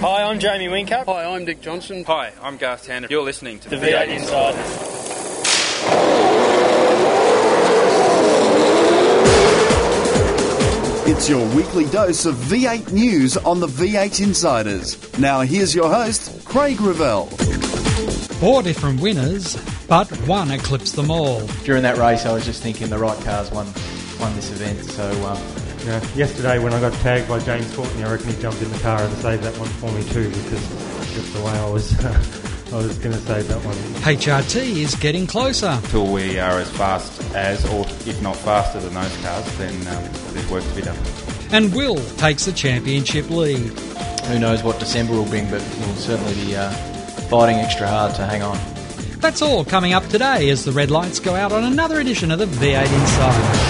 Hi, I'm Jamie Whincup. Hi, I'm Dick Johnson. Hi, I'm Garth Tander. You're listening to The V8 Insiders. It's your weekly dose of V8 news on the V8 Insiders. Now, here's your host, Craig Revell. Four different winners, but one eclipsed them all. during that race, I was just thinking the right cars won won this event. So um, You know, yesterday when I got tagged by James Courtney, I reckon he jumped in the car and saved that one for me too because just the way I was, I was going to save that one. HRT is getting closer. Until we are as fast as, or if not faster than those cars, then um, there's work to be done. And Will takes the championship lead. who knows what December will bring, but we'll certainly be uh, fighting extra hard to hang on. That's all coming up today as the red lights go out on another edition of the V8 Insiders.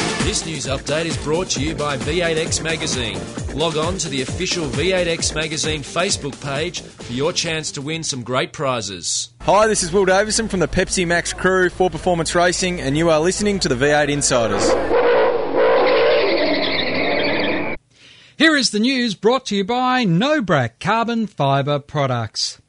This news update is brought to you by V8X Magazine. Log on to the official V8X Magazine Facebook page for your chance to win some great prizes. Hi, this is Will Davison from the Pepsi Max crew for Performance Racing, and you are listening to the V8 Insiders. Here is the news brought to you by Nobrac Carbon Fibre Products.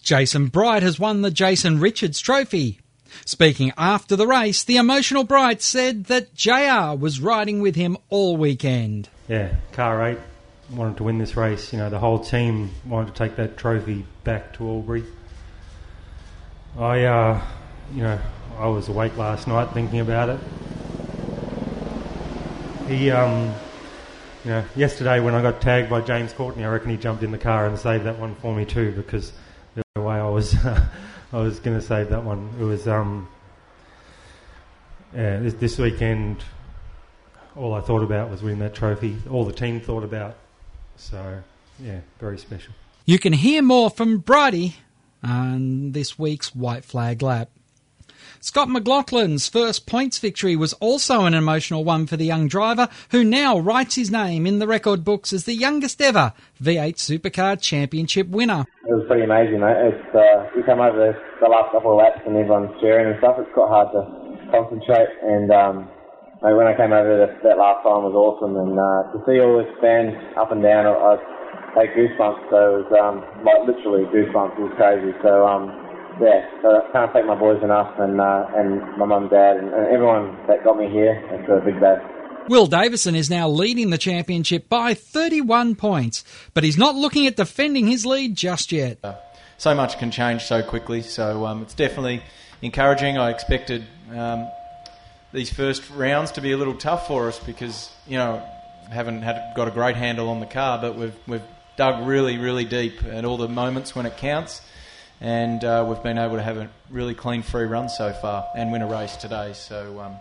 Jason Bright has won the Jason Richards Trophy. Speaking after the race, the emotional Bright said that JR was riding with him all weekend. Yeah, car eight wanted to win this race. You know, the whole team wanted to take that trophy back to Albury. I, uh, you know, I was awake last night thinking about it. He, um, you know, yesterday when I got tagged by James Courtney, I reckon he jumped in the car and saved that one for me too because the way I was, I was going to save that one. It was, um, yeah, this, this weekend, all I thought about was winning that trophy. All the team thought about. So, yeah, very special. You can hear more from Brighty on this week's White Flag Lap. Scott McLaughlin's first points victory was also an emotional one for the young driver, who now writes his name in the record books as the youngest ever V8 Supercar Championship winner. It was pretty amazing, mate. It's uh, you come over the, the last couple of laps and everyone's cheering and stuff. It's quite hard to concentrate. And um, mate, when I came over that, that last time was awesome, and uh, to see all this fans up and down, I, I had goosebumps. So it was um, like literally goosebumps. It was crazy. So um, yeah, so I can't thank my boys enough, and uh, and my mum, dad, and, and everyone that got me here. It's a big day. Will Davison is now leading the championship by 31 points, but he's not looking at defending his lead just yet. So much can change so quickly, so um, it's definitely encouraging. I expected um, these first rounds to be a little tough for us because you know haven't had got a great handle on the car, but we've we've dug really really deep at all the moments when it counts, and uh, we've been able to have a really clean free run so far and win a race today. So um,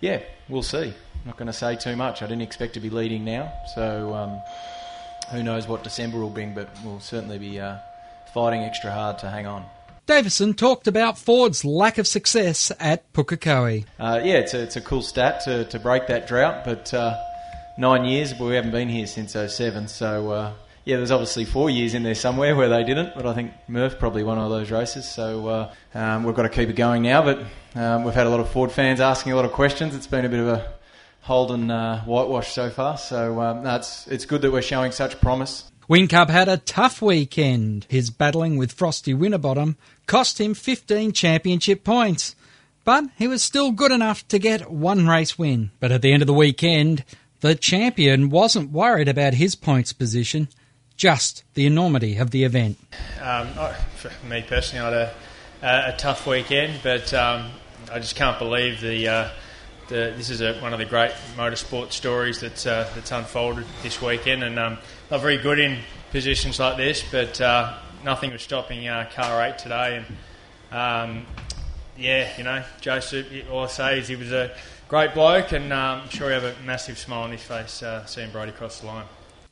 yeah, we'll see. Not going to say too much. I didn't expect to be leading now, so um, who knows what December will bring, but we'll certainly be uh, fighting extra hard to hang on. Davison talked about Ford's lack of success at Pukekohe. Uh, yeah, it's a, it's a cool stat to, to break that drought, but uh, nine years, but we haven't been here since 07, so uh, yeah, there's obviously four years in there somewhere where they didn't, but I think Murph probably won all those races, so uh, um, we've got to keep it going now, but um, we've had a lot of Ford fans asking a lot of questions. It's been a bit of a Holden uh, whitewash so far, so um, no, it's, good that we're showing such promise. Whincup had a tough weekend. His battling with Frosty Winterbottom cost him 15 championship points. But he was still good enough to get one race win. But at the end of the weekend, the champion wasn't worried about his points position, just the enormity of the event. Um, for me personally, I had a, a, tough weekend, but um, I just can't believe the. Uh, the, this is a, one of the great motorsport stories that's uh, that's unfolded this weekend, and um, not very good in positions like this, but uh, nothing was stopping uh, car eight today, and um, yeah, you know, Joseph. All I say is he was a great bloke, and um, I'm sure he have a massive smile on his face uh, seeing Brody cross the line.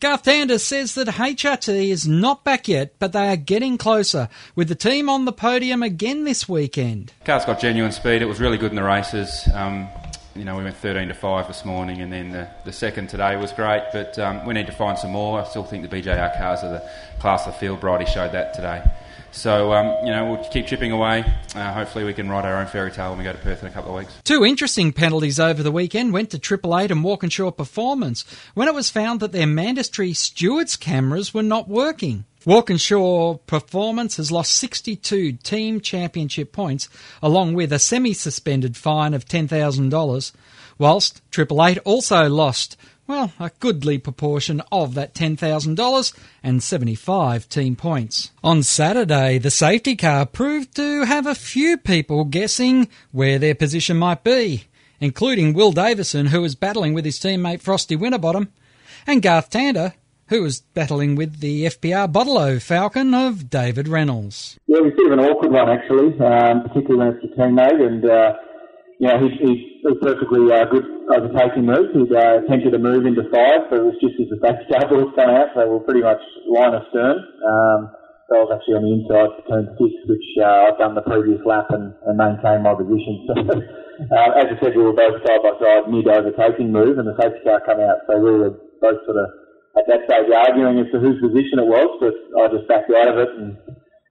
Garth Tander says that HRT is not back yet, but they are getting closer, with the team on the podium again this weekend. Car's got genuine speed. It was really good in the races. Um, you know, we went 13 to 5 this morning, and then the, the second today was great, but um, we need to find some more. I still think the BJR cars are the class of the field. Bridie showed that today. So, um, you know, we'll keep chipping away. Uh, hopefully, we can write our own fairy tale when we go to Perth in a couple of weeks. Two interesting penalties over the weekend went to Triple Eight and Walkinshaw Performance when it was found that their mandatory stewards' cameras were not working. Walkinshaw Performance has lost 62 team championship points, along with a semi suspended fine of $10,000, whilst Triple Eight also lost well, a goodly proportion of that $10,000 and 75 team points. On Saturday, the safety car proved to have a few people guessing where their position might be, including Will Davison, who was battling with his teammate Frosty Winterbottom, and Garth Tander, who was battling with the FPR Bottle Falcon of David Reynolds. Yeah, it was a bit of an awkward one actually, um, particularly when it's your teammate and uh, you know, he's, he was perfectly uh, good overtaking move. He uh, attempted a move into five, but it was just as the safety car was coming out, so they were pretty much line astern. Um, so I was actually on the inside for turn six, which uh, I've done the previous lap and, and maintained my position. So, uh, as I said, we were both side by side mid overtaking move, and the safety car come out, so we were both sort of at that stage arguing as to whose position it was, but I just backed out of it, and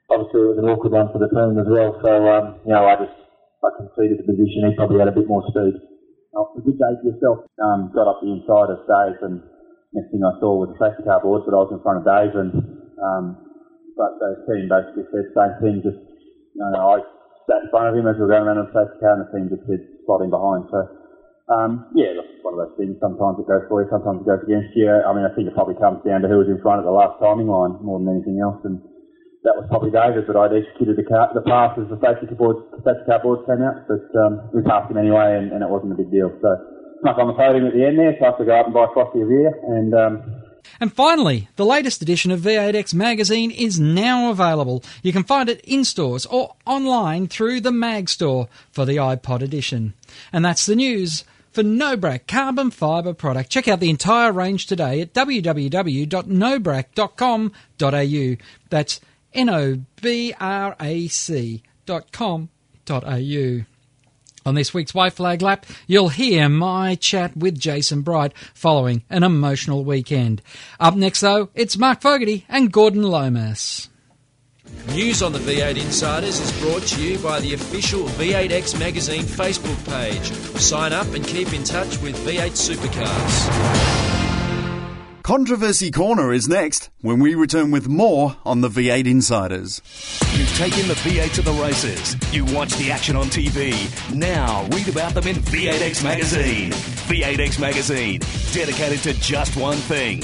obviously it was an awkward one for the team as well. So, um, you know, I just I conceded the position. He probably had a bit more speed. Oh, a good day for yourself. Um, got up the inside of Dave, and next thing I saw was the safety car board, but I was in front of Dave, and um, but the team basically said same thing. Just you know, I sat in front of him as we were going around on the safety car, and the team just said slotting behind. So. Um, yeah, look, one of those things. Sometimes it goes for you, sometimes it goes against you. I mean, I think it probably comes down to who was in front at the last timing line more than anything else. And that was probably David, but I'd executed the, car, the pass as the safety board, safety car board came out. But um, we passed him anyway, and, and, it wasn't a big deal. So snuck on the podium at the end there, so I have to go up and buy Frosty a beer. And um, and finally, the latest edition of V8X magazine is now available. You can find it in stores or online through the Mag Store for the iPod edition. And that's the news for Nobrac carbon fibre product. Check out the entire range today at www.nobrac.com.au. That's N-O-B-R-A-C dot com dot au. On this week's White Flag Lap, you'll hear my chat with Jason Bright following an emotional weekend. Up next, though, it's Mark Fogarty and Gordon Lomas. News on the V8 Insiders is brought to you by the official V8X Magazine Facebook page. Sign up and keep in touch with V8 Supercars. Controversy Corner is next when we return with more on the V8 Insiders. You've taken the V8 to the races. You watch the action on TV. Now read about them in V8X Magazine. V8X Magazine, dedicated to just one thing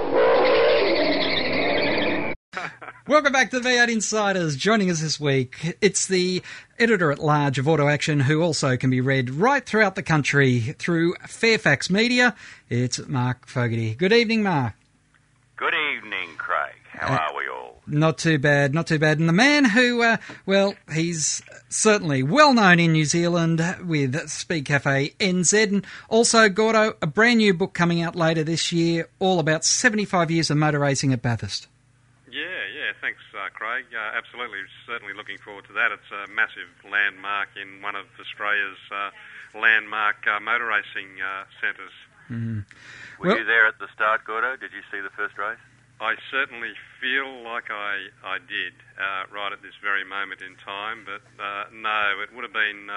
Welcome back to the V8 Insiders. Joining us this week, it's the editor at large of Auto Action, who also can be read right throughout the country through Fairfax Media. It's Mark Fogarty. Good evening, Mark. Good evening, Craig. How uh, are we all? Not too bad, not too bad. And the man who, uh, well, he's certainly well known in New Zealand with Speed Cafe NZ, and also Gordo, a brand new book coming out later this year, all about 75 years of motor racing at Bathurst. Yeah, yeah, thanks, uh, Craig. Uh, absolutely, certainly looking forward to that. It's a massive landmark in one of Australia's uh, landmark uh, motor racing uh, centres. Mm. Were well, you there at the start, Gordo? Did you see the first race? I certainly feel like I, I did uh, right at this very moment in time, but no, it would have been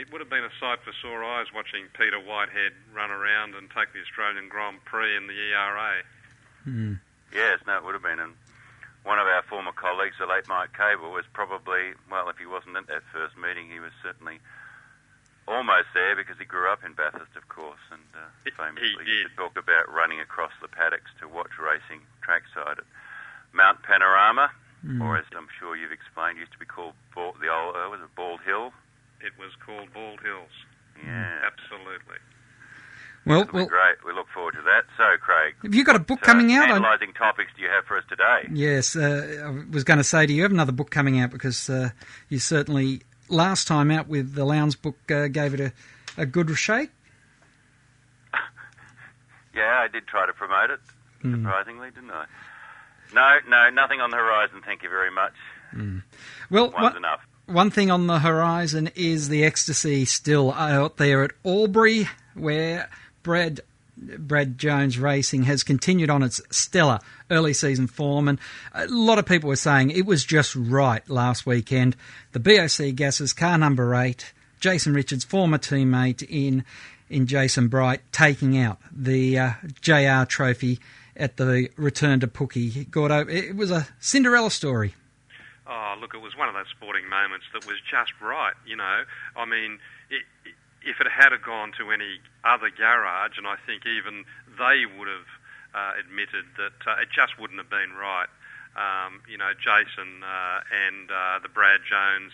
it would have been a sight for sore eyes watching Peter Whitehead run around and take the Australian Grand Prix in the ERA. Mm. Yes, no, it would have been. And one of our former colleagues, the late Mike Kable, was probably, well, if he wasn't at that first meeting, he was certainly almost there because he grew up in Bathurst, of course, and uh, famously he used to talk about running across the paddocks to watch racing trackside at Mount Panorama, mm. or as I'm sure you've explained, used to be called Bald, the old, uh, was it Bald Hill? it was called Bald Hills. Yeah. Absolutely. Well, well, great. We look forward to that. So, Craig, have you got a book coming out? Analysing topics do you have for us today? Yes, uh, I was going to say, do you have another book coming out? Because uh, you certainly, last time out with the Lowndes book, uh, gave it a, a good shake. Yeah, I did try to promote it, Hmm. surprisingly, didn't I? No, no, nothing on the horizon. Thank you very much. Well, One's one, enough. one thing on the horizon is the ecstasy still out there at Albury, where Brad Brad Jones Racing has continued on its stellar early season form, and a lot of people were saying it was just right last weekend. The BOC Gases car number eight, Jason Richards, former teammate in in Jason Bright, taking out the uh, JR Trophy at the return to Pookie. Gordo, it was a Cinderella story. Oh, look, it was one of those sporting moments that was just right, you know. I mean, if it had gone to any other garage, and I think even they would have uh, admitted that uh, it just wouldn't have been right. Um, you know, Jason uh, and uh, the Brad Jones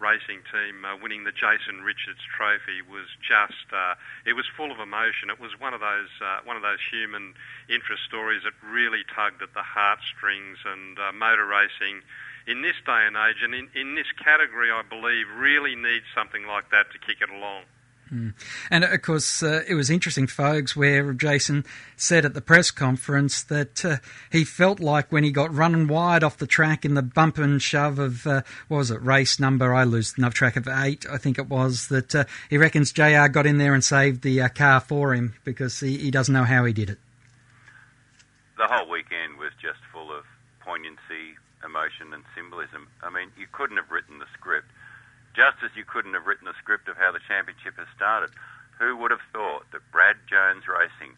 racing team uh, winning the Jason Richards Trophy was just uh, it was full of emotion. It was one of those one of those human interest stories that really tugged at the heartstrings and motor racing in this day and age and in, in this category I believe really needs something like that to kick it along. Mm. And of course, uh, it was interesting, folks, where Jason said at the press conference that uh, he felt like when he got running wide off the track in the bump and shove of, uh, what was it, race number, I lose enough track of eight, I think it was, that uh, he reckons JR got in there and saved the uh, car for him because he, he doesn't know how he did it. The whole weekend was just full of poignancy, emotion, and symbolism. I mean, you couldn't have written the script. Just as you couldn't have written the script of how the championship has started. Who would have thought that Brad Jones Racing,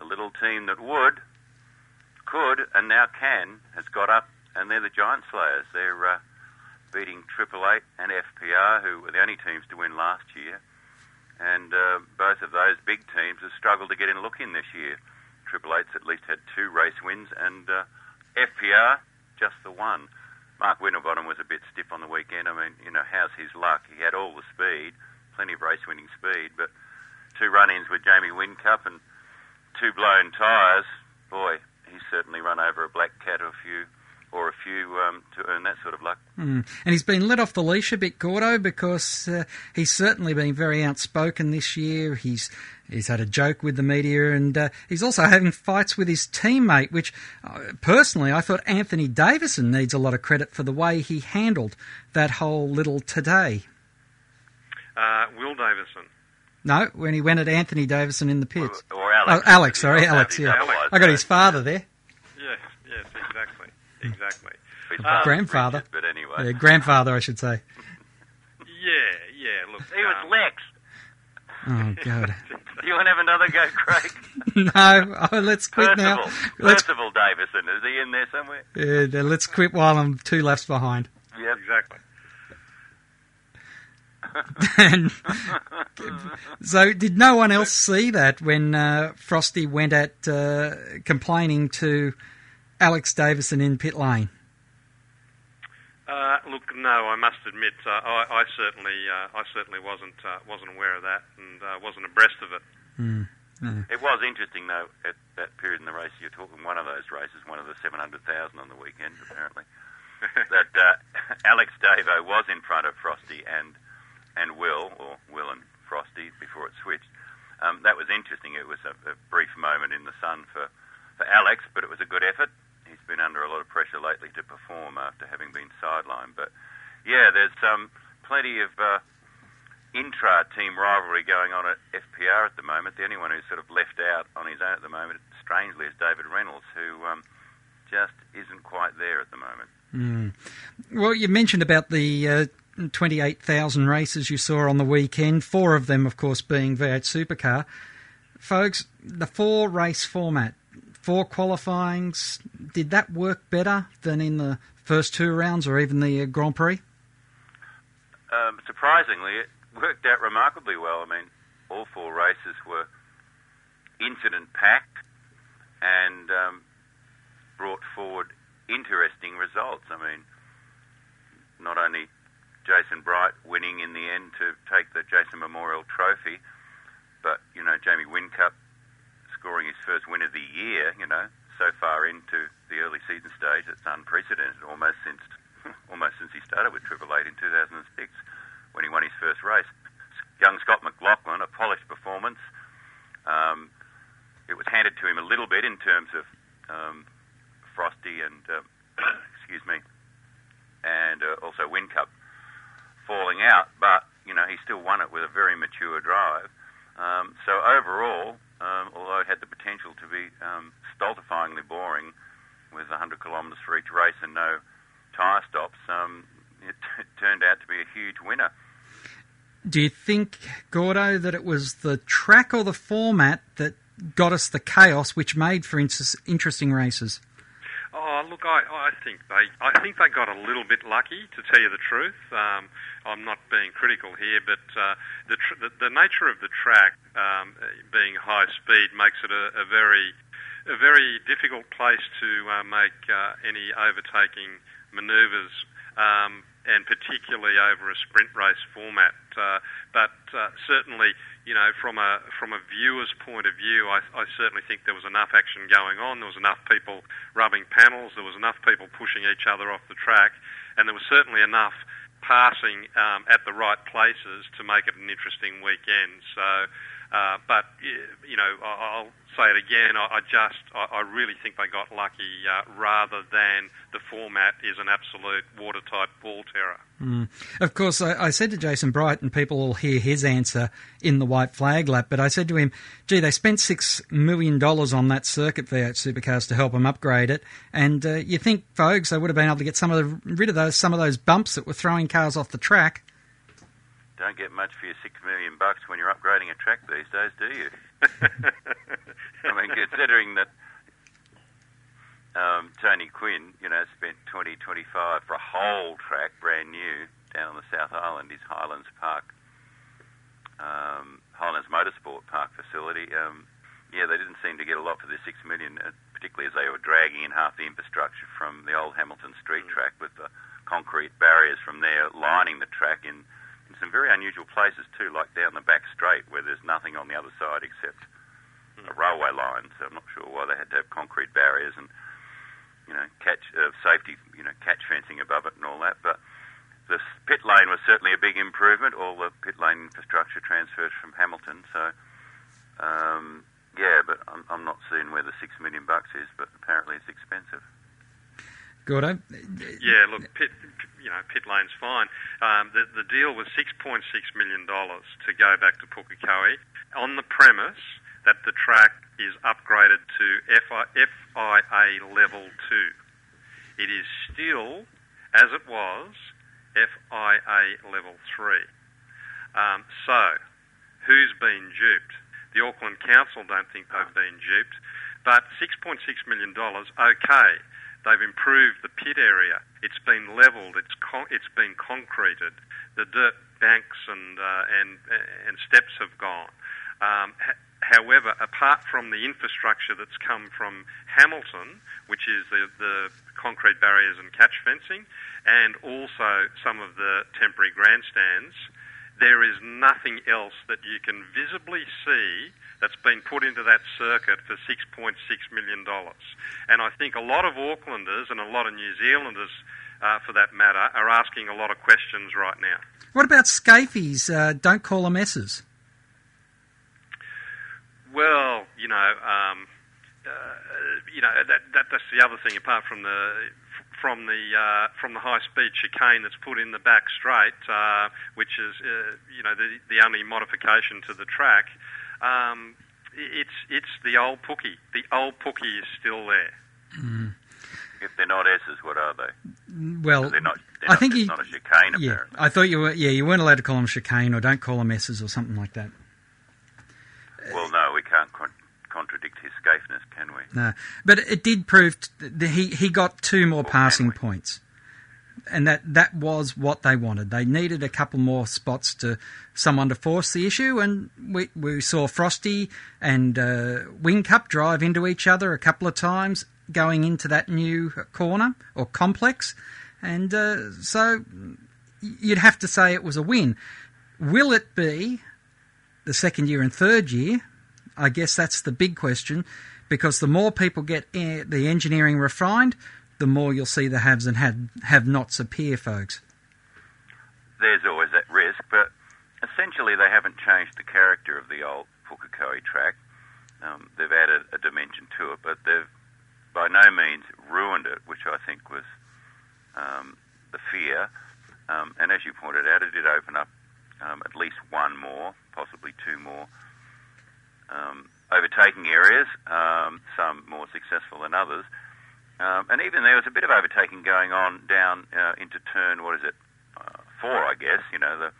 a little team that would, could, and now can, has got up, and they're the Giant Slayers. They're uh, beating Triple Eight and FPR, who were the only teams to win last year. And uh, both of those big teams have struggled to get in a look in this year. Triple Eight's at least had two race wins, and uh, FPR just the one. Mark Winterbottom was a bit stiff on the weekend. I mean, you know, how's his luck? He had all the speed, plenty of race winning speed, but two run ins with Jamie Whincup and two blown tyres. Boy, he's certainly run over a black cat or a few, or a few um, to earn that sort of luck. Mm. And he's been let off the leash a bit, Gordo, because uh, he's certainly been very outspoken this year. He's he's had a joke with the media, and uh, he's also having fights with his teammate. Which, uh, personally, I thought Anthony Davison needs a lot of credit for the way he handled that whole little today. Uh, Will Davison. No, when he went at Anthony Davison in the pits. Or, or Alex. Oh, Alex, sorry, Alex. Yeah, I got his father there. Yes, yes, exactly, exactly. Uh, grandfather. Richard, but anyway. Yeah, grandfather, I should say. Yeah, yeah. Look, He was um, Lex. Oh God. Do you want to have another go, Craig? no, oh, let's quit now. Percival. Let's Percival Davison. Is he in there somewhere? uh, let's quit while I'm two laps behind. Yep. Exactly. And so, did no one else see that when uh, Frosty went at uh, complaining to Alex Davison in pit lane? Uh, look, no, I must admit, uh, I, I certainly, uh, I certainly wasn't, uh, wasn't aware of that, and uh, wasn't abreast of it. Mm. Mm. It was interesting, though, at that period in the race, you're talking one of those races, one of the 700,000 on the weekend, apparently, that uh, Alex Davo was in front of Frosty and and Will, or Will and Frosty, before it switched. Um, that was interesting. It was a, a brief moment in the sun for, for Alex, but it was a good effort. Been under a lot of pressure lately to perform after having been sidelined. But yeah, there's um, plenty of uh, intra-team rivalry going on at FPR at the moment. The only one who's sort of left out on his own at the moment, strangely, is David Reynolds, who um, just isn't quite there at the moment. Mm. Well, you mentioned about the uh, 28,000 races you saw on the weekend, four of them, of course, being V8 Supercar. Folks, the four race format, four qualifyings, did that work better than in the first two rounds or even the uh, Grand Prix? Um, surprisingly, it worked out remarkably well. I mean, all four races were incident packed and um, brought forward interesting results. I mean, not only Jason Bright winning in the end to take the Jason Memorial Trophy. But, you know, Jamie Whincup scoring his first win of the year, you know, so far into the early season stage, it's unprecedented almost since almost since he started with Triple Eight in 2006 when he won his first race. Young Scott McLaughlin, a polished performance. Um, it was handed to him a little bit in terms of um, Frosty and, uh, excuse me, and uh, also Whincup falling out, but, you know, he still won it with a very mature drive. Um, so overall, um, although it had the potential to be um, stultifyingly boring with 100 kilometres for each race and no tyre stops, um, it, it turned out to be a huge winner. Do you think, Gordo, that it was the track or the format that got us the chaos which made for inter- interesting races? Oh, look, I, I think they, I think they got a little bit lucky, to tell you the truth. Um, I'm not being critical here, but uh, the, tr- the, the nature of the track um, being high speed makes it a, a very, a very difficult place to uh, make uh, any overtaking manoeuvres. Um, and particularly over a sprint race format. Uh, but uh, certainly, you know, from a from a viewer's point of view, I, I, certainly think there was enough action going on. There was enough people rubbing panels. There was enough people pushing each other off the track, and there was certainly enough passing um, at the right places to make it an interesting weekend. So. Uh, but you know, I'll say it again. I, just, I, really think they got lucky uh, rather than the format is an absolute watertight ball terror. Mm. Of course, I, I, said to Jason Bright, and people will hear his answer in the white flag lap. But I said to him, "Gee, they spent six million dollars on that circuit V8 supercars to help them upgrade it, and uh, you think, folks, they would have been able to get some of the, rid of those some of those bumps that were throwing cars off the track." Don't get much for your six million bucks when you're upgrading a track these days, do you? I mean, considering that um, Tony Quinn, you know, spent 20, 25 for a whole track, brand new, down on the South Island, his Highlands Park, um, Highlands Motorsport Park facility. Um, yeah, they didn't seem to get a lot for the six million, uh, particularly as they were dragging in half the infrastructure from the old Hamilton Street track with the concrete barriers from there lining the track in some very unusual places too, like down the back straight where there's nothing on the other side except mm. a railway line. So I'm not sure why they had to have concrete barriers and you know catch uh, safety, you know catch fencing above it and all that. But the pit lane was certainly a big improvement. All the pit lane infrastructure transferred from Hamilton. So um, yeah, but I'm, I'm not seeing where the six million bucks is. But apparently it's expensive. Gordo? Yeah, look, pit, you know, pit lane's fine. Um, the, the deal was $6.6 million to go back to Pukekohe on the premise that the track is upgraded to FI, FIA level 2. It is still, as it was, FIA level 3. Um, so, who's been duped? The Auckland Council don't think they've been duped, but $6.6 million, okay They've improved the pit area. It's been levelled. It's con- it's been concreted. The dirt banks and uh, and and steps have gone. Um, ha- however, apart from the infrastructure that's come from Hamilton, which is the, the concrete barriers and catch fencing, and also some of the temporary grandstands, there is nothing else that you can visibly see that's been put into that circuit for $6.6 million. And I think a lot of Aucklanders and a lot of New Zealanders, uh, for that matter, are asking a lot of questions right now. What about Skafies? Uh, don't call them S's. Well, you know, um, uh, you know that, that that's the other thing. Apart from the from the uh, from the high speed chicane that's put in the back straight, uh, which is uh, you know the the only modification to the track. Um, it's it's the old Pookie. The old Pookie is still there. Mm. If they're not S's, what are they? Well, they're not, they're I not, think it's you, not a chicane. Yeah, Apparently. I thought you were. Yeah, you weren't allowed to call them chicane or don't call them S's or something like that. Well, no, we can't contradict his scaifness, can we? No, but it did prove that he he got two more passing points and that that was what they wanted. They needed a couple more spots to someone to force the issue, and we we saw Frosty and uh, Cup drive into each other a couple of times going into that new corner or complex, and uh, so you'd have to say it was a win. Will it be the second year and third year? I guess that's the big question because the more people get the engineering refined, the more you'll see the haves and have, have nots appear, folks. there's always that risk, but essentially they haven't changed the character of the old Pukekohe track. Um, they've added a dimension to it, but they've by no means ruined it, which I think was um, the fear. Um, and as you pointed out, it did open up um, at least one more, possibly two more um, overtaking areas, um, some more successful than others. Um, and even there was a bit of overtaking going on down uh, into turn, what is it, uh, four, I guess, you know, the,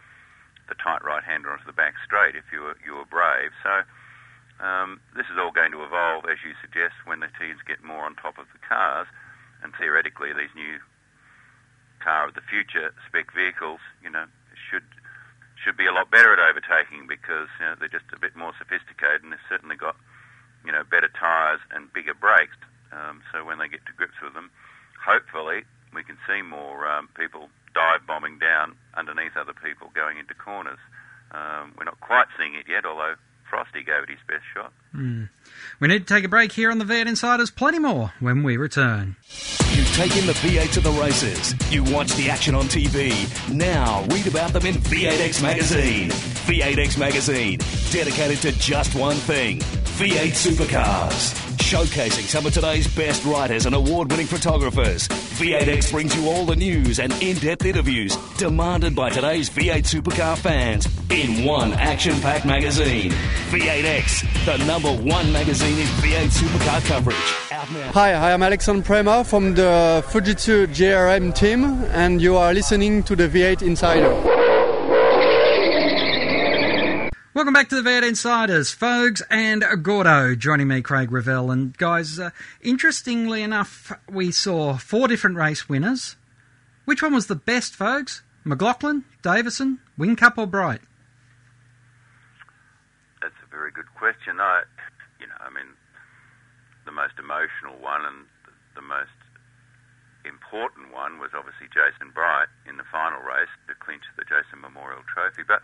the tight right-hander onto the back straight if you were, you were brave. So um, this is all going to evolve, as you suggest, when the teams get more on top of the cars. And theoretically, these new car of the future spec vehicles, you know, should should be a lot better at overtaking because you know, they're just a bit more sophisticated and they've certainly got you know better tyres and bigger brakes. Um, so when they get to grips with them, hopefully we can see more um, people dive bombing down underneath other people going into corners. Um, we're not quite seeing it yet, although Frosty gave it his best shot. Hmm. We need to take a break here on the V8 Insiders. Plenty more when we return. You've taken the V8 to the races. You watch the action on TV. Now read about them in V8X Magazine. V8X Magazine, dedicated to just one thing V8 supercars. Showcasing some of today's best writers and award winning photographers. V8X brings you all the news and in depth interviews demanded by today's V8 supercar fans in one action packed magazine. V8X, the number one magazine in V8 supercar coverage. Hi, I am Alexandre Prémat from the Fujitsu JRM team, and you are listening to the V8 Insider. Welcome back to the V8 Insiders, Fogs and Gordo. Joining me, Craig Revell. And guys, uh, interestingly enough, we saw four different race winners. Which one was the best, Fogs? McLaughlin, Davison, Whincup, or Bright? That's a very good question. I, you know, I mean, the most emotional one and the most important one was obviously Jason Bright in the final race to clinch the Jason Memorial Trophy. But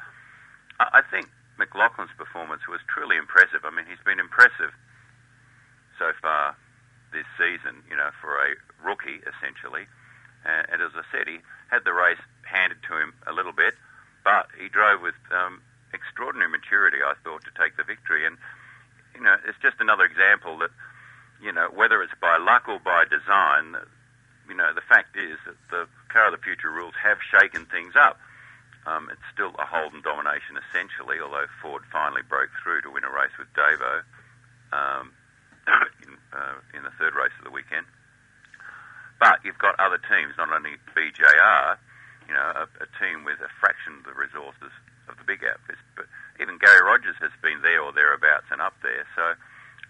I think McLaughlin's performance was truly impressive. I mean, he's been impressive so far this season, you know, for a rookie, essentially. And, and as I said, he had the race handed to him a little bit, but he drove with um, extraordinary maturity, I thought, to take the victory. And, you know, it's just another example that, you know, whether it's by luck or by design, you know, the fact is that the Car of the Future rules have shaken things up. Um, it's still a Holden domination essentially, although Ford finally broke through to win a race with Davo um, in, uh, in the third race of the weekend. But you've got other teams, not only BJR, you know, a, a team with a fraction of the resources of the big outfits, but even Gary Rogers has been there or thereabouts and up there. So,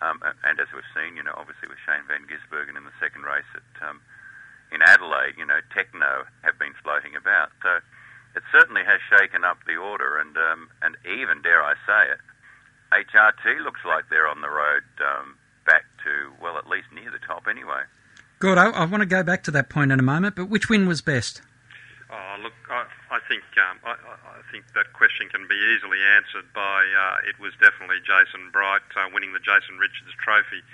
um, and as we've seen, you know, obviously with Shane Van Gisbergen in the second race at um, in Adelaide, you know, Tekno have been floating about. So it certainly has shaken up the order, and um, and even dare I say it, HRT looks like they're on the road um, back to well, at least near the top anyway. Gordo, I want to go back to that point in a moment, but which win was best? Oh, look, I, I think um, I, I think that question can be easily answered by uh, it was definitely Jason Bright uh, winning the Jason Richards Trophy.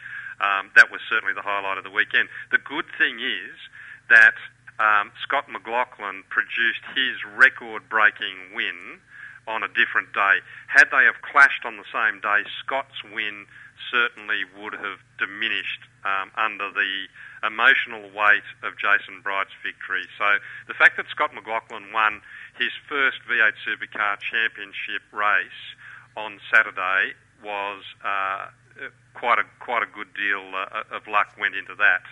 Um, that was certainly the highlight of the weekend. The good thing is that um, Scott McLaughlin produced his record-breaking win on a different day. Had they have clashed on the same day, Scott's win certainly would have diminished um, under the emotional weight of Jason Bright's victory. So the fact that Scott McLaughlin won his first V8 Supercar Championship race on Saturday was uh, quite a quite a good deal uh, of luck went into that.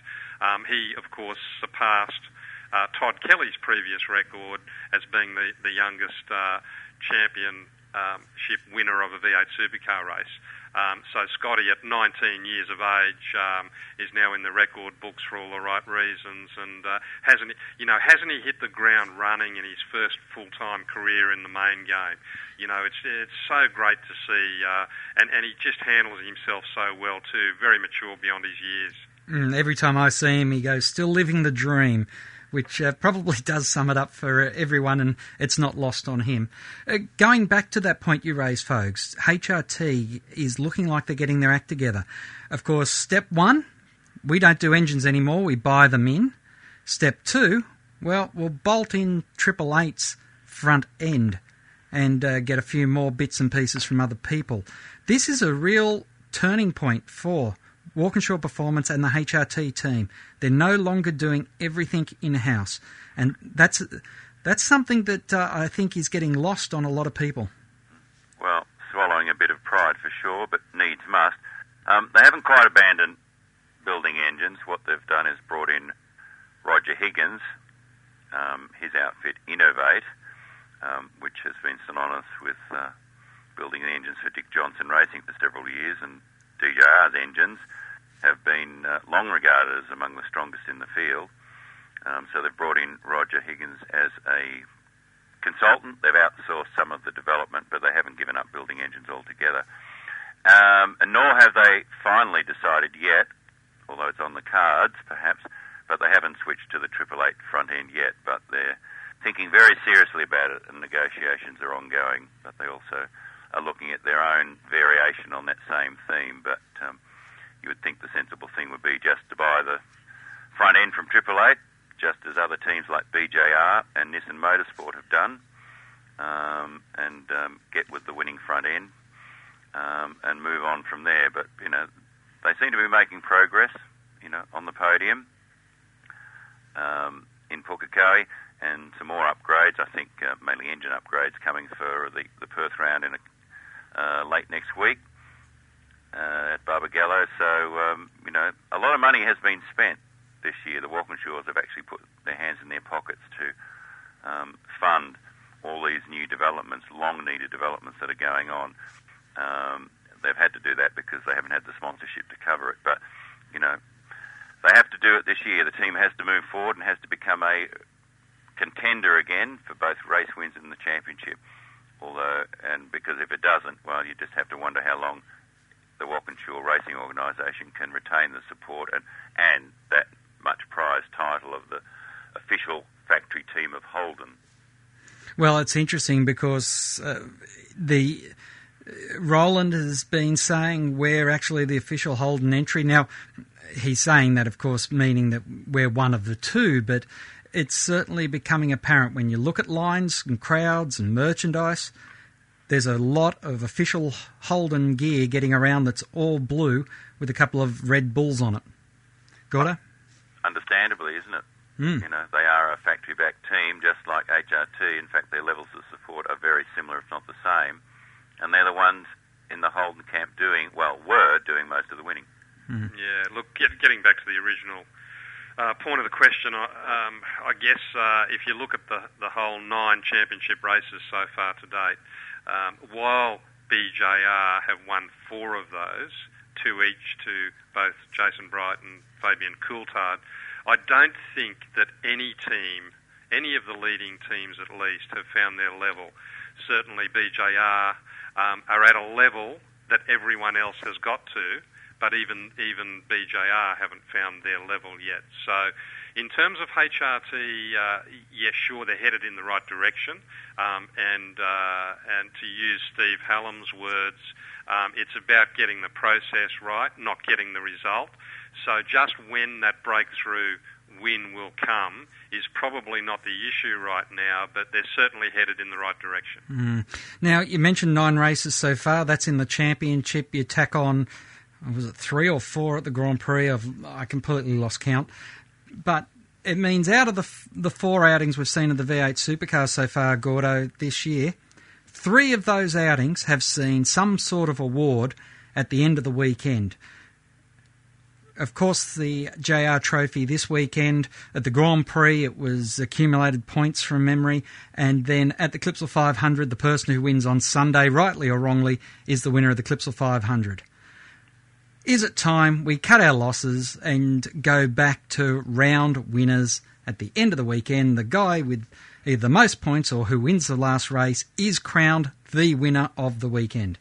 Um, he, of course, surpassed uh, Todd Kelly's previous record as being the the youngest uh, championship winner of a V8 Supercar race. Um, so Scotty, at 19 years of age, um, is now in the record books for all the right reasons, and uh, hasn't you know hasn't he hit the ground running in his first full-time career in the main game? You know, it's it's so great to see, uh, and and he just handles himself so well too. Very mature beyond his years. Mm, every time I see him, he goes, still living the dream. Which uh, probably does sum it up for everyone, and it's not lost on him. Uh, going back to that point you raised, folks, HRT is looking like they're getting their act together. Of course, step one, we don't do engines anymore, we buy them in. Step two, well, we'll bolt in Triple Eight's front end and uh, get a few more bits and pieces from other people. This is a real turning point for Walkinshaw Performance and the HRT team. They're no longer doing everything in house, and that's that's something that uh, I think is getting lost on a lot of people. Well, swallowing a bit of pride for sure, but needs must. Um, they haven't quite abandoned building engines. What they've done is brought in Roger Higgins, um, his outfit Innovate, um, which has been synonymous with uh, building the engines for Dick Johnson Racing for several years, and DJR's engines have been uh, long regarded as among the strongest in the field. Um, so they've brought in Roger Higgins as a consultant. They've outsourced some of the development, but they haven't given up building engines altogether. Um, and nor have they finally decided yet, although it's on the cards perhaps, but they haven't switched to the Triple Eight front end yet. But they're thinking very seriously about it, and negotiations are ongoing. But they also are looking at their own variation on that same theme. But um, you would think the sensible thing would be just to buy the front end from Triple Eight, just as other teams like BJR and Nissan Motorsport have done, um, and um, get with the winning front end um, and move on from there. But you know, they seem to be making progress. You know, on the podium um, in Pukekohe, and some more upgrades. I think uh, mainly engine upgrades coming for the, the Perth round in a, uh, late next week uh, at Barbagallo. So, um, you know, a lot of money has been spent this year. The Walkinshaws have actually put their hands in their pockets to um, fund all these new developments, long needed developments that are going on. Um, they've had to do that because they haven't had the sponsorship to cover it. But, you know, they have to do it this year. The team has to move forward and has to become a contender again for both race wins and the championship. Although, and because if it doesn't, well, you just have to wonder how long the Walkinshaw Racing Organisation can retain the support and, and that much prized title of the official factory team of Holden. Well, it's interesting because uh, the Roland has been saying we're actually the official Holden entry. Now, he's saying that, of course, meaning that we're one of the two, but it's certainly becoming apparent when you look at lines and crowds and merchandise. There's a lot of official Holden gear getting around that's all blue with a couple of red bulls on it. Gordo? Understandably, isn't it? Mm. You know, they are a factory-backed team, just like HRT. In fact, their levels of support are very similar, if not the same. And they're the ones in the Holden camp doing, well, were doing most of the winning. Mm. Yeah, look, get, getting back to the original uh, point of the question, um, I guess uh, if you look at the, the whole nine championship races so far to date, um, while BJR have won four of those, two each to both Jason Bright and Fabian Coulthard, I don't think that any team, any of the leading teams at least, have found their level. Certainly BJR um, are at a level that everyone else has got to, but even even BJR haven't found their level yet. So, in terms of HRT, uh, yes, sure, they're headed in the right direction. Um, and uh, and to use Steve Hallam's words, um, it's about getting the process right, not getting the result. So, just when that breakthrough win will come is probably not the issue right now, but they're certainly headed in the right direction. Mm. Now, you mentioned nine races so far. That's in the championship. You tack on was it three or four at the Grand Prix? I've, I completely lost count. But it means out of the the four outings we've seen of the V8 supercars so far, Gordo, this year, three of those outings have seen some sort of award at the end of the weekend. Of course, the JR Trophy this weekend at the Grand Prix, it was accumulated points from memory, and then at the Clipsal 500, the person who wins on Sunday, rightly or wrongly, is the winner of the Clipsal 500. Is it time we cut our losses and go back to round winners at the end of the weekend? The guy with either the most points or who wins the last race is crowned the winner of the weekend.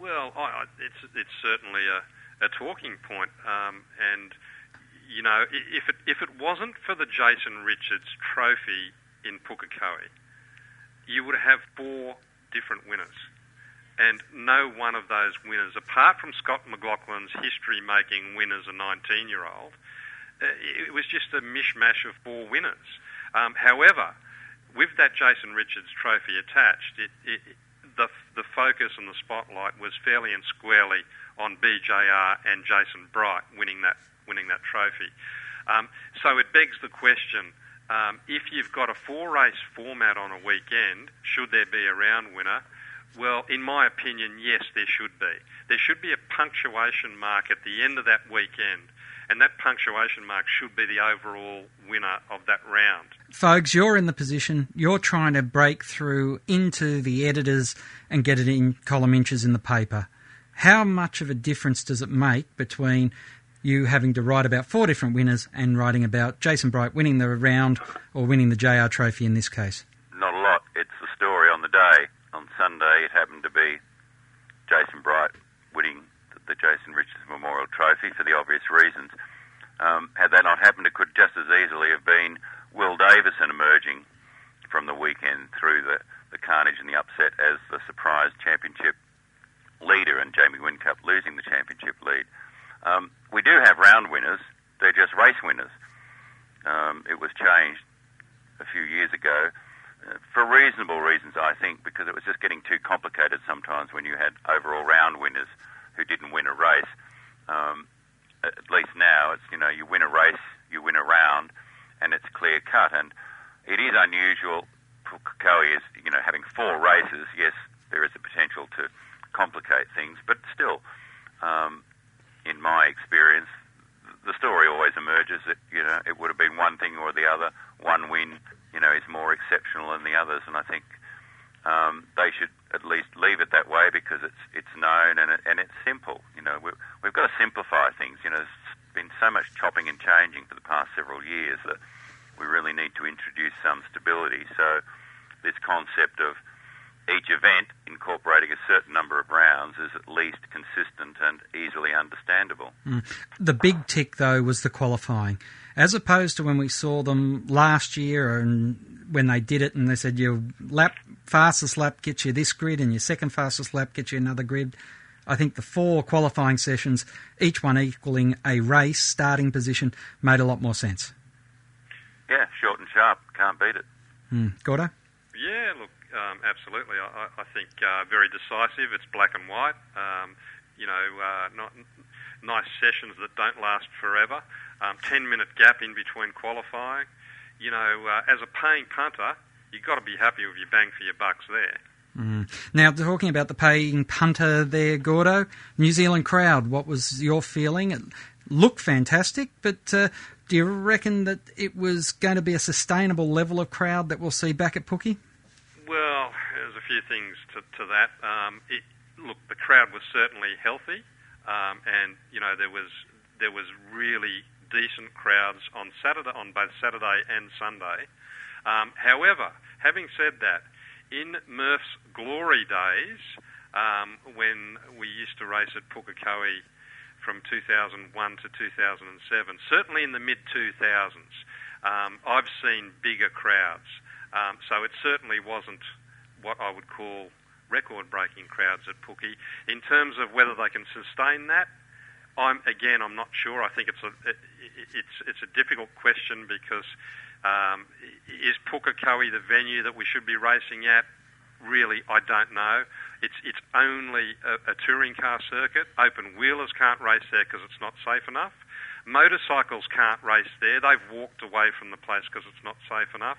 Well, I, it's it's certainly a, a talking point, um, and you know, if it if it wasn't for the Jason Richards Trophy in Pukekohe, you would have four different winners. And no one of those winners, apart from Scott McLaughlin's history making win as a 19 year old, uh, it was just a mishmash of four winners. Um, however, with that Jason Richards trophy attached, it, it, the, the focus and the spotlight was fairly and squarely on BJR and Jason Bright winning that, winning that trophy. Um, so it begs the question um, if you've got a four race format on a weekend, should there be a round winner? Well, in my opinion, yes, there should be. There should be a punctuation mark at the end of that weekend, and that punctuation mark should be the overall winner of that round. Folks, you're in the position, you're trying to break through into the editors and get it in column inches in the paper. How much of a difference does it make between you having to write about four different winners and writing about Jason Bright winning the round or winning the JR Trophy in this case? Not a lot. It's the story on the day. Sunday, it happened to be Jason Bright winning the Jason Richards Memorial Trophy for the obvious reasons. Um, had that not happened, it could just as easily have been Will Davison emerging from the weekend through the, the carnage and the upset as the surprise championship leader and Jamie Whincup losing the championship lead. Um, we do have round winners. They're just race winners. Um, it was changed a few years ago for reasonable reasons, I think, because it was just getting too complicated sometimes when you had overall round winners who didn't win a race. Um, at least now, it's you know you win a race, you win a round, and it's clear cut. And it is unusual. Pukekohe is you know having four races. Yes, there is a potential to complicate things, but still, um, in my experience, the story always emerges that you know it would have been one thing or the other. One win, you know, is more exceptional than the others, and I think um, they should at least leave it that way because it's it's known and it, and it's simple. You know, we, we've got to simplify things. You know, there's been so much chopping and changing for the past several years that we really need to introduce some stability. So this concept of each event incorporating a certain number of rounds is at least consistent and easily understandable. Mm. The big tick, though, was the qualifying. As opposed to when we saw them last year and when they did it and they said your lap fastest lap gets you this grid and your second fastest lap gets you another grid. I think the four qualifying sessions, each one equaling a race starting position, made a lot more sense. Yeah, short and sharp, can't beat it. Mm. Gordo? Yeah, look, um, absolutely. I, I think uh, very decisive. It's black and white. Um, you know, uh, not nice sessions that don't last forever. Um, Ten minute gap in between qualifying. You know, uh, as a paying punter, you've got to be happy with your bang for your bucks there. Mm. Now, talking about the paying punter there, Gordo, New Zealand crowd, what was your feeling? It looked fantastic, but uh, do you reckon that it was going to be a sustainable level of crowd that we'll see back at Pookie? Well, there's a few things to, to that. Um, it, look, the crowd was certainly healthy, um, and you know there was there was really decent crowds on Saturday, on both Saturday and Sunday. Um, however, having said that, in Murph's glory days, um, when we used to race at Pukekohe from 2001 to 2007, certainly in the mid 2000s, um, I've seen bigger crowds. Um, so it certainly wasn't what I would call record-breaking crowds at Pookie. In terms of whether they can sustain that, I'm again I'm not sure. I think it's a it, it's it's a difficult question because um, is Pukekohe the venue that we should be racing at? Really, I don't know. It's it's only a, a touring car circuit. Open wheelers can't race there because it's not safe enough. Motorcycles can't race there. They've walked away from the place because it's not safe enough.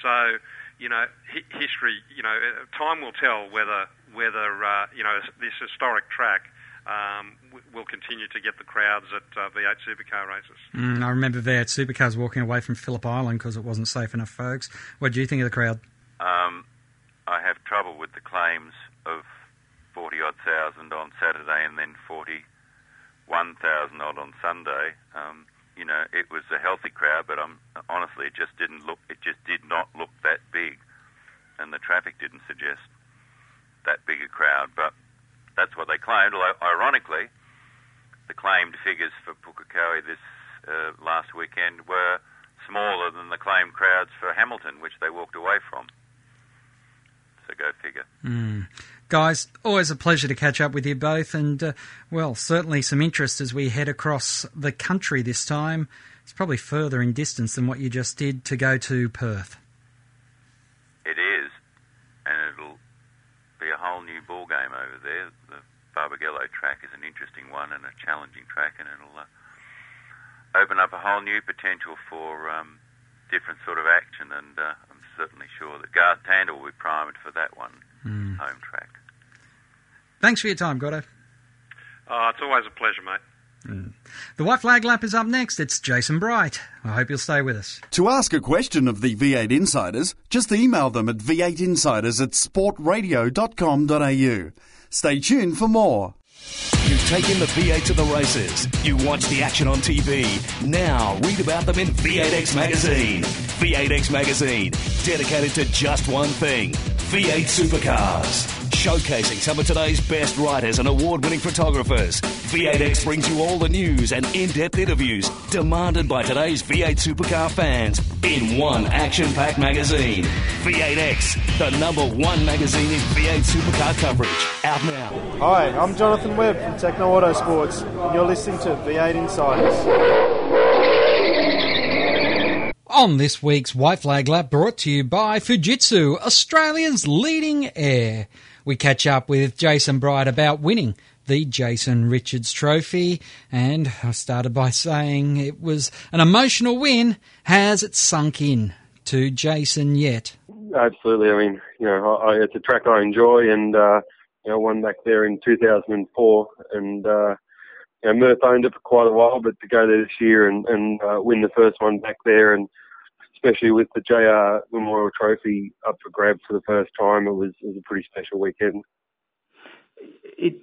So, you know, hi- history, you know, uh, time will tell whether whether uh, you know this historic track um, w- will continue to get the crowds at uh, V8 supercar races. Mm, I remember V8 supercars walking away from Phillip Island because it wasn't safe enough, folks. What do you think of the crowd? Um, I have trouble with the claims of 40 odd thousand on Saturday and then 41 thousand odd on Sunday. Um, you know, it was a healthy crowd, but um, honestly, it just didn't look. It just did not look that big, and the traffic didn't suggest that big a crowd. But that's what they claimed. Although, ironically, the claimed figures for Pukekohe this uh, last weekend were smaller than the claimed crowds for Hamilton, which they walked away from. So go figure. Mm. Guys, always a pleasure to catch up with you both, and uh, well, certainly some interest as we head across the country this time. It's probably further in distance than what you just did to go to Perth. It is, and it'll be a whole new ball game over there. The Barbagallo track is an interesting one and a challenging track, and it'll uh, open up a whole new potential for um, different sort of action. And uh, I'm certainly sure that Garth Tander will be primed for that one Mm. home track. Thanks for your time, Gordo. Oh, ah, it's always a pleasure, mate. Mm. The White Flag Lap is up next. It's Jason Bright. I hope you'll stay with us. To ask a question of the V8 Insiders, just email them at v8insiders at sportradio.com.au. Stay tuned for more. You've taken the V8 to the races. You watch the action on TV. Now read about them in V8X Magazine. V8X Magazine, dedicated to just one thing V8 supercars. Showcasing some of today's best writers and award winning photographers. V8X brings you all the news and in depth interviews demanded by today's V8 supercar fans in one action packed magazine. V8X, the number one magazine in V8 supercar coverage. Out now. Hi, I'm Jonathan Webb from Tekno Autosports, and you're listening to V8 Insiders. On this week's White Flag Lap, brought to you by Fujitsu, Australia's leading air. We catch up with Jason Bright about winning the Jason Richards Trophy, and I started by saying it was an emotional win. Has it sunk in to Jason yet? Absolutely. I mean, you know, I, it's a track I enjoy, and uh, you know, won back there in 2004, and uh, you know, Murph owned it for quite a while, but to go there this year and, and uh, win the first one back there, and especially with the JR Memorial Trophy up for grabs for the first time, it was, it was a pretty special weekend. it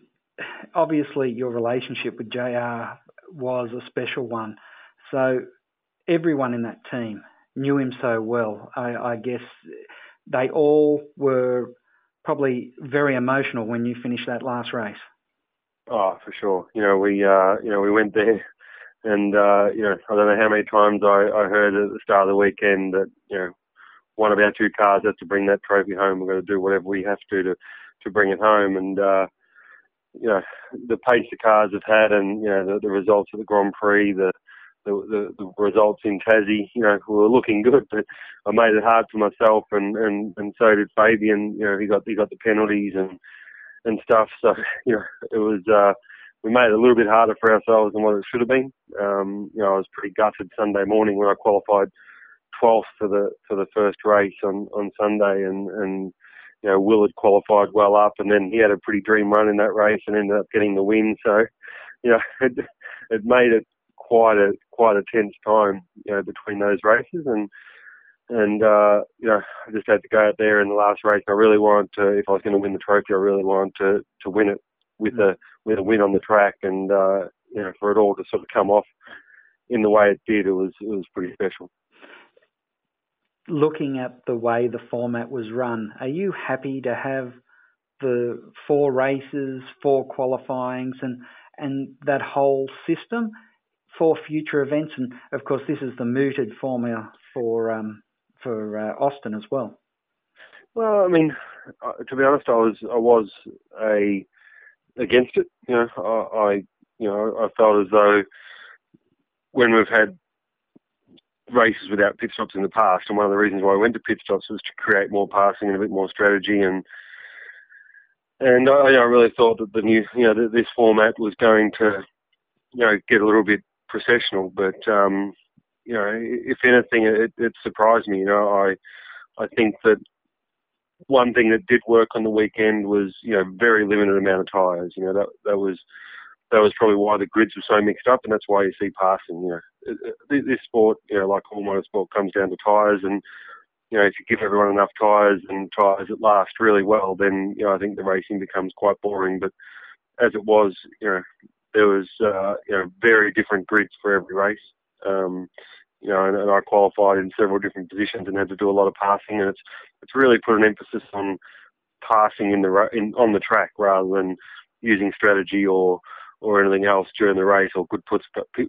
obviously your relationship with JR was a special one. So everyone in that team knew him so well. I, I guess they all were probably very emotional when you finished that last race. Oh, for sure. You know, we uh, you know we went there, and uh, you know I don't know how many times I, I heard at the start of the weekend that you know one of our two cars has to bring that trophy home. We're going to do whatever we have to to to bring it home, and uh, you know the pace the cars have had, and you know the, the results of the Grand Prix, the the, the, the results in Tassie, you know, were looking good, but I made it hard for myself, and and and so did Fabian. You know, he got he got the penalties and and stuff. So you know, it was uh, we made it a little bit harder for ourselves than what it should have been. Um, you know, I was pretty gutted Sunday morning when I qualified 12th for the for the first race on on Sunday, and and you know Will had qualified well up, and then he had a pretty dream run in that race and ended up getting the win. So you know, it, it made it quite a quite a tense time, you know, between those races, and and uh, you know, I just had to go out there in the last race. I really wanted to, if I was going to win the trophy, I really wanted to to win it with a with a win on the track, and uh, you know, for it all to sort of come off in the way it did, it was it was pretty special. Looking at the way the format was run, are you happy to have the four races, four qualifyings, and and that whole system for future events? And of course, this is the mooted formula for um, for uh, Austin as well. Well, I mean, uh, to be honest, I was I was a against it. You know, I, I you know I felt as though when we've had races without pit stops in the past, and one of the reasons why I went to pit stops was to create more passing and a bit more strategy, and and I, I really thought that the new you know that this format was going to you know get a little bit processional, but um, you know if anything, it, it surprised me. You know, I I think that one thing that did work on the weekend was you know very limited amount of tyres. You know that that was that was probably why the grids were so mixed up, and that's why you see passing. You know, this sport, you know, like all motorsport, comes down to tyres, and you know, if you give everyone enough tyres and tyres that last really well, then you know, I think the racing becomes quite boring. But as it was, you know, there was uh, you know very different grids for every race. Um, you know, and, and I qualified in several different positions and had to do a lot of passing, and it's it's really put an emphasis on passing in the in, on the track rather than using strategy or or anything else during the race or good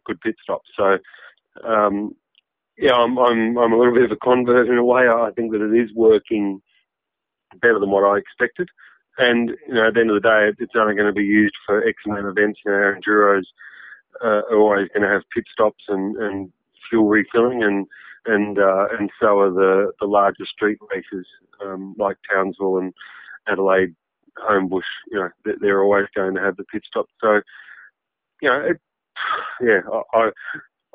good pit stops. So um, yeah, I'm, I'm I'm a little bit of a convert in a way. I think that it is working better than what I expected. And you know, at the end of the day, it's only going to be used for X amount of events. You know, our enduros uh, are always going to have pit stops and, and fuel refilling, and and uh, and so are the the larger street races um, like Townsville and Adelaide, Homebush. You know, they're always going to have the pit stop. So, you know, it, yeah, I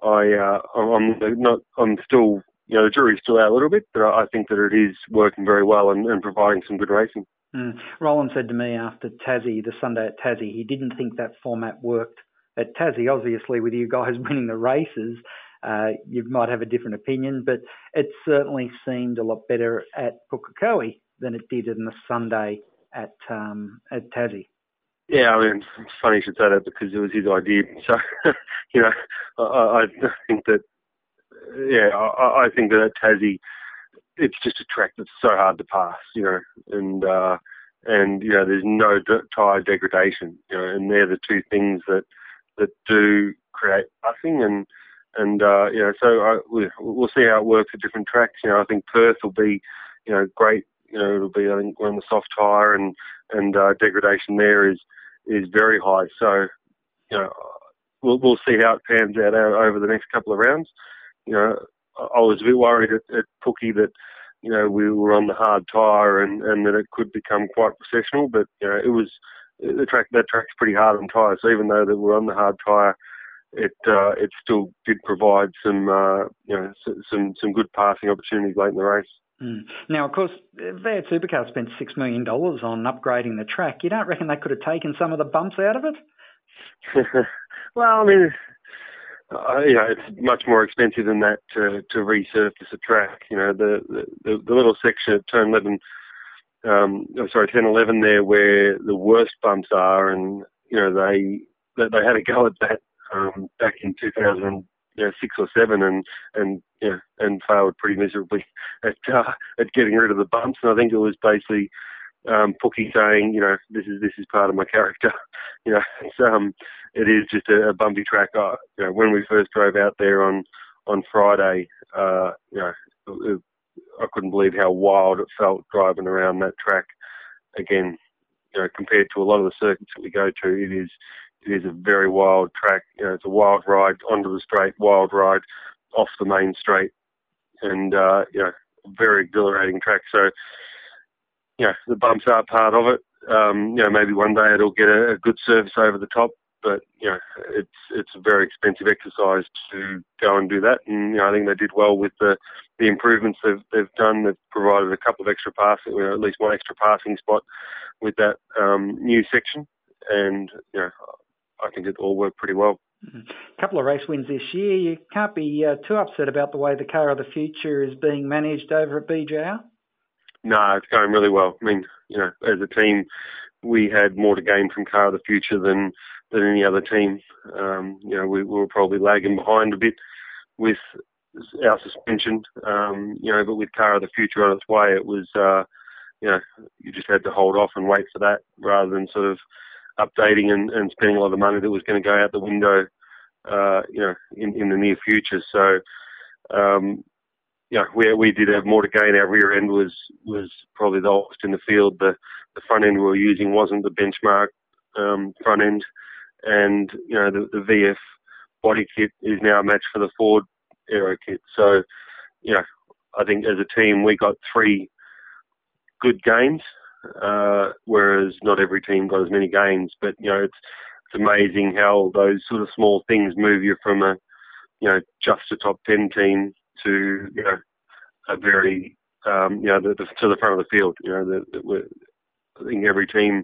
I uh, I'm not I'm still you know the jury's still out a little bit, but I think that it is working very well and, and providing some good racing. Mm. Roland said to me after Tassie, the Sunday at Tassie, he didn't think that format worked at Tassie. Obviously, with you guys winning the races, uh, you might have a different opinion, but it certainly seemed a lot better at Pukekohe than it did in the Sunday at um, at Tassie. Yeah, I mean, it's funny you should say that because it was his idea. So, you know, I, I think that, yeah, I, I think that at Tassie, it's just a track that's so hard to pass, you know, and uh, and you know, there's no tyre degradation, you know, and they're the two things that that do create passing and and uh, you know, so I, we, we'll see how it works at different tracks. You know, I think Perth will be, you know, great. You know, it'll be I think on the soft tyre and and uh, degradation there is is very high. So, you know, we'll we'll see how it pans out over the next couple of rounds. You know, I was a bit worried at, at Pookie that you know we were on the hard tyre and and that it could become quite processional, but you know it was the track that track's pretty hard on tyres. So even though that we're on the hard tyre, it uh, it still did provide some uh, you know some some good passing opportunities late in the race. Mm. Now, of course, V8 Supercar spent six million dollars on upgrading the track. You don't reckon they could have taken some of the bumps out of it? well, I mean, uh, you know, it's much more expensive than that to to resurface a track. You know, the the, the little section at turn eleven, um, oh, sorry, 10, 11 there, where the worst bumps are, and you know they they had a go at that um, back in 2000 you know, six or seven and and you and failed pretty miserably at uh, at getting rid of the bumps. And I think it was basically um, Pookie saying, you know, this is this is part of my character. you know, it's, um, it is just a, a bumpy track. Uh, you know, when we first drove out there on on Friday, uh, you know, it, I couldn't believe how wild it felt driving around that track. Again, you know, compared to a lot of the circuits that we go to, it is it is a very wild track. You know, it's a wild ride onto the straight, wild ride off the main straight, and uh, you know, very exhilarating track. So, you know, the bumps are part of it. Um, you know, maybe one day it'll get a, a good surface over the top, but you know, it's it's a very expensive exercise to go and do that. And you know, I think they did well with the the improvements they've they've done. They've provided a couple of extra passing, or at least one extra passing spot with that um, new section. And you know, I think it all worked pretty well. A mm-hmm. couple of race wins this year. You can't be uh, too upset about the way the car of the future is being managed over at BJR. No, it's going really well. I mean, you know, as a team, we had more to gain from car of the future than than any other team. Um, you know, we, we, were probably lagging behind a bit with our suspension. Um, you know, but with car of the future on its way, it was, uh, you know, you just had to hold off and wait for that rather than sort of updating and, and spending a lot of money that was going to go out the window, uh, you know, in, in the near future. So, um, yeah, we we did have more to gain. Our rear end was was probably the oldest in the field. The the front end we were using wasn't the benchmark um, front end, and you know the, the VF body kit is now a match for the Ford aero kit. So, you know, I think as a team we got three good gains uh, whereas not every team got as many games. But you know, it's it's amazing how those sort of small things move you from a you know just a top ten team to you know a very um, you know the, the, to the front of the field. You know, the, the, I think every team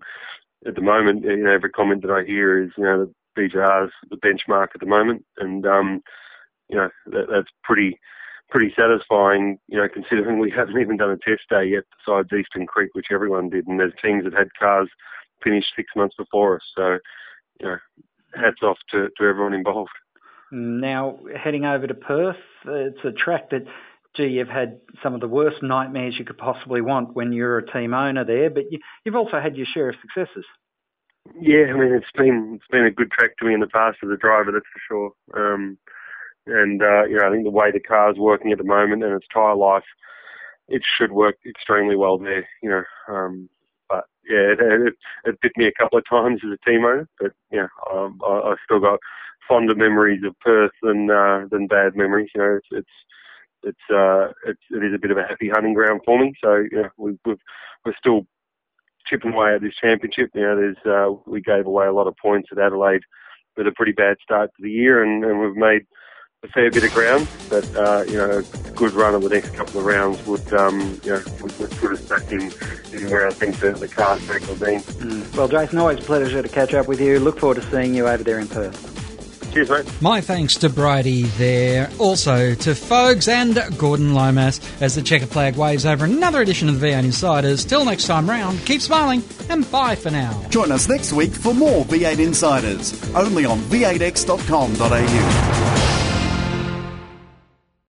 at the moment, you know, every comment that I hear is you know the BJR's the benchmark at the moment, and um, you know that, that's pretty pretty satisfying, you know, considering we haven't even done a test day yet besides Eastern Creek, which everyone did, and there's teams that had cars finished six months before us. So, you know, hats off to, to everyone involved. Now, heading over to Perth, it's a track that, gee, you've had some of the worst nightmares you could possibly want when you're a team owner there, but you, have also had your share of successes. Yeah, I mean, it's been it's been a good track to me in the past as a driver, that's for sure. Um, And uh, you know, I think the way the car's working at the moment and its tyre life, it should work extremely well there. You know, um, but yeah, it, it, it bit me a couple of times as a team owner, but yeah, um, I, I still got fonder memories of Perth than uh, than bad memories. You know, it's it's it's uh it's, it is a bit of a happy hunting ground for me. So yeah, we, we've we're still chipping away at this championship. You know, there's uh, we gave away a lot of points at Adelaide with a pretty bad start to the year, and, and we've made a fair bit of ground. But uh, you know, a good run of the next couple of rounds would um, you know would, would put us back in, in where I think the, the car's back will be. Mm. Well, Jason, always a pleasure to catch up with you. Look forward to seeing you over there in Perth. Cheers, mate. My thanks to Brighty there. Also to Fogs and Gordon Lomas as the checker flag waves over another edition of the V8 Insiders. Till next time round, keep smiling and bye for now. Join us next week for more V8 Insiders, only on v8x.com.au.